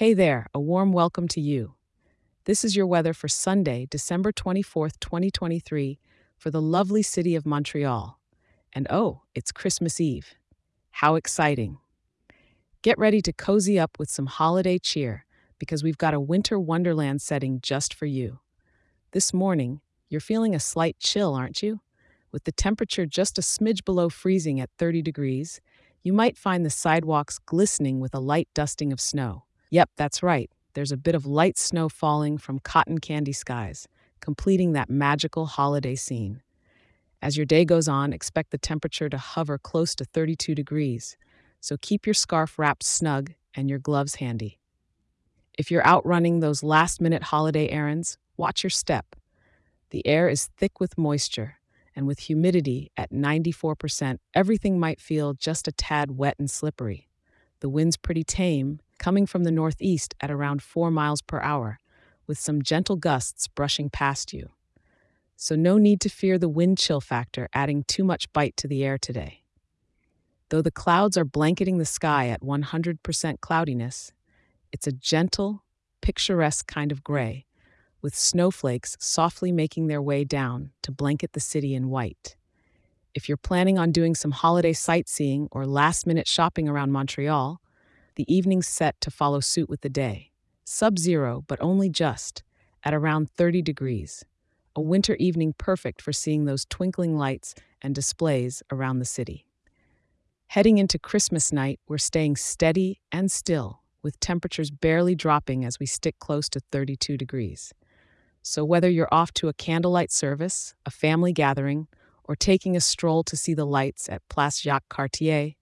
Hey there, a warm welcome to you. This is your weather for Sunday, December 24th, 2023, for the lovely city of Montreal. And oh, it's Christmas Eve. How exciting! Get ready to cozy up with some holiday cheer because we've got a winter wonderland setting just for you. This morning, you're feeling a slight chill, aren't you? With the temperature just a smidge below freezing at 30 degrees, you might find the sidewalks glistening with a light dusting of snow. Yep, that's right. There's a bit of light snow falling from cotton candy skies, completing that magical holiday scene. As your day goes on, expect the temperature to hover close to 32 degrees, so keep your scarf wrapped snug and your gloves handy. If you're out running those last minute holiday errands, watch your step. The air is thick with moisture, and with humidity at 94%, everything might feel just a tad wet and slippery. The wind's pretty tame, coming from the northeast at around 4 miles per hour, with some gentle gusts brushing past you. So, no need to fear the wind chill factor adding too much bite to the air today. Though the clouds are blanketing the sky at 100% cloudiness, it's a gentle, picturesque kind of gray, with snowflakes softly making their way down to blanket the city in white. If you're planning on doing some holiday sightseeing or last minute shopping around Montreal, the evening's set to follow suit with the day. Sub zero, but only just, at around 30 degrees. A winter evening perfect for seeing those twinkling lights and displays around the city. Heading into Christmas night, we're staying steady and still, with temperatures barely dropping as we stick close to 32 degrees. So, whether you're off to a candlelight service, a family gathering, or taking a stroll to see the lights at Place Jacques Cartier,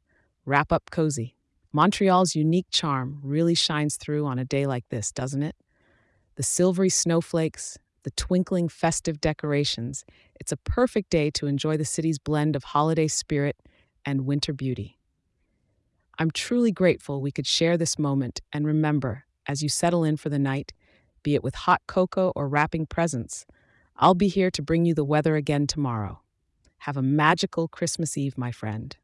wrap up cozy. Montreal's unique charm really shines through on a day like this, doesn't it? The silvery snowflakes, the twinkling festive decorations, it's a perfect day to enjoy the city's blend of holiday spirit and winter beauty. I'm truly grateful we could share this moment and remember, as you settle in for the night, be it with hot cocoa or wrapping presents, I'll be here to bring you the weather again tomorrow. Have a magical Christmas Eve, my friend.